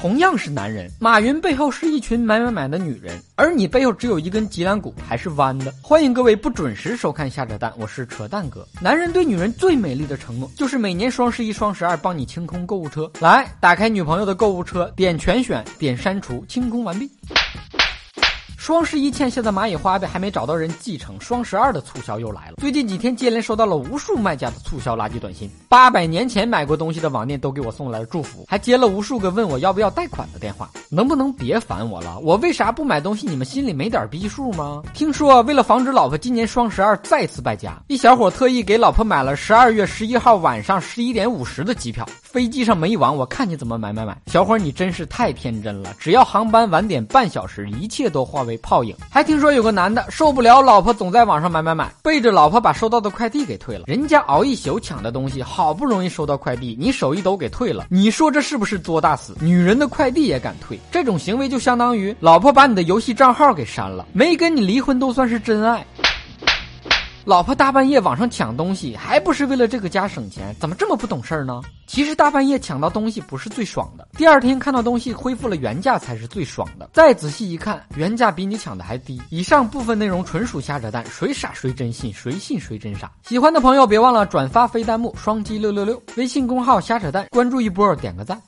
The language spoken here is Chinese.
同样是男人，马云背后是一群买买买的女人，而你背后只有一根脊梁骨还是弯的。欢迎各位不准时收看下扯蛋，我是扯蛋哥。男人对女人最美丽的承诺，就是每年双十一、双十二帮你清空购物车。来，打开女朋友的购物车，点全选，点删除，清空完毕。双十一欠下的蚂蚁花呗还没找到人继承，双十二的促销又来了。最近几天接连收到了无数卖家的促销垃圾短信，八百年前买过东西的网店都给我送来了祝福，还接了无数个问我要不要贷款的电话。能不能别烦我了？我为啥不买东西？你们心里没点逼数吗？听说为了防止老婆今年双十二再次败家，一小伙特意给老婆买了十二月十一号晚上十一点五十的机票，飞机上没网，我看你怎么买买买。小伙你真是太天真了，只要航班晚点半小时，一切都化为。泡影，还听说有个男的受不了老婆总在网上买买买，背着老婆把收到的快递给退了。人家熬一宿抢的东西，好不容易收到快递，你手一抖给退了，你说这是不是作大死？女人的快递也敢退，这种行为就相当于老婆把你的游戏账号给删了，没跟你离婚都算是真爱。老婆大半夜网上抢东西，还不是为了这个家省钱？怎么这么不懂事儿呢？其实大半夜抢到东西不是最爽的，第二天看到东西恢复了原价才是最爽的。再仔细一看，原价比你抢的还低。以上部分内容纯属瞎扯淡，谁傻谁真信，谁信谁真傻。喜欢的朋友别忘了转发飞弹幕，双击六六六。微信公号瞎扯淡，关注一波，点个赞。